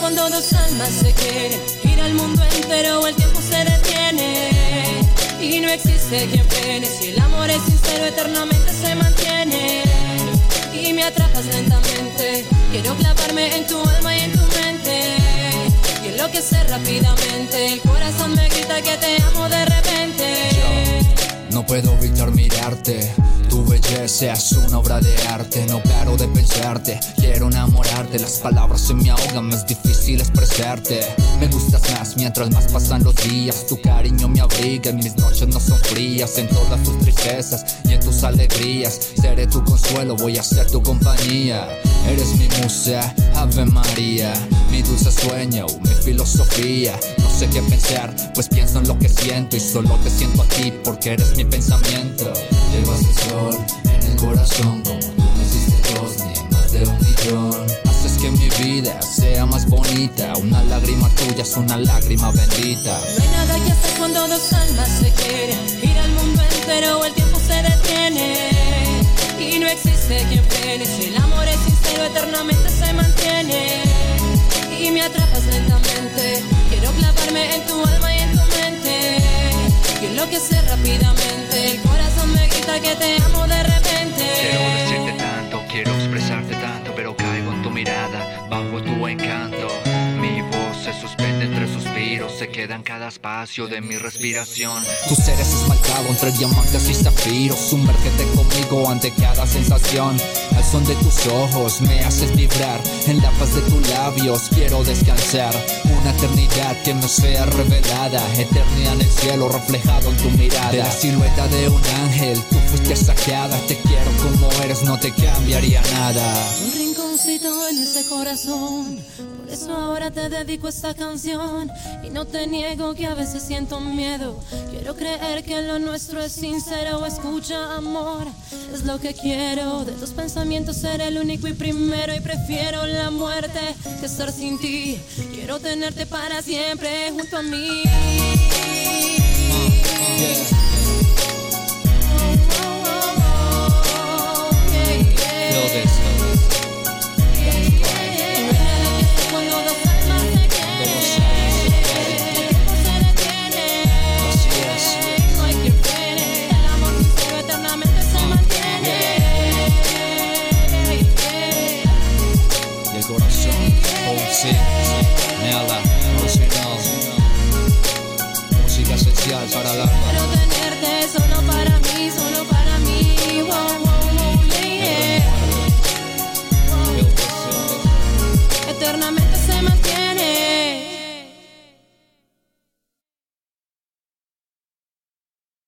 cuando dos almas se quieren. Gira el mundo entero, el tiempo se detiene. Y no existe quien frene. Si el amor es sincero, eternamente se mantiene. Y me atrapas lentamente. Quiero clavarme en tu alma y en tu mente. Y enloquecer rápidamente. El corazón me grita que te amo de repente. No puedo evitar mirarte. Es una obra de arte. No paro de pensarte. Quiero enamorarte. Las palabras se me ahogan. Es difícil expresarte. Me gustas más mientras más pasan los días. Tu cariño me abriga. Y mis noches no son frías. En todas tus tristezas tus alegrías. Seré tu consuelo. Voy a ser tu compañía. Eres mi musa, Ave María. Mi dulce sueño, mi filosofía. No sé qué pensar, pues pienso en lo que siento. Y solo te siento aquí porque eres mi pensamiento. Llevas el sol en el corazón como tú no hiciste dos ni más de un millón. Que mi vida sea más bonita. Una lágrima tuya es una lágrima bendita. No hay nada que hacer cuando dos almas se quieren. Gira el mundo entero, el tiempo se detiene. Y no existe quien frene. Si el amor es sincero, eternamente se mantiene. Y me atrapas lentamente. Quiero clavarme en tu alma y en tu mente. Y enloquecer rápidamente. El corazón me grita que te amo de repente. Quiero decirte tanto, quiero expresarte tanto, pero caigo en tu mirada, bajo tu encanto. Queda en cada espacio de mi respiración. Tu ser es esmaltado entre diamantes y zafiros, sumérgete conmigo ante cada sensación. Al son de tus ojos me haces vibrar, en la paz de tus labios quiero descansar. Una eternidad que me sea revelada, eternidad en el cielo reflejado en tu mirada. De la silueta de un ángel, tú fuiste saqueada, te quiero como eres, no te cambiaría nada. Un rinconcito en ese corazón. Por eso ahora te dedico esta canción. Y no te niego que a veces siento miedo. Quiero creer que lo nuestro es sincero. Escucha, amor, es lo que quiero. De tus pensamientos ser el único y primero. Y prefiero la muerte que estar sin ti. Quiero tenerte para siempre junto a mí.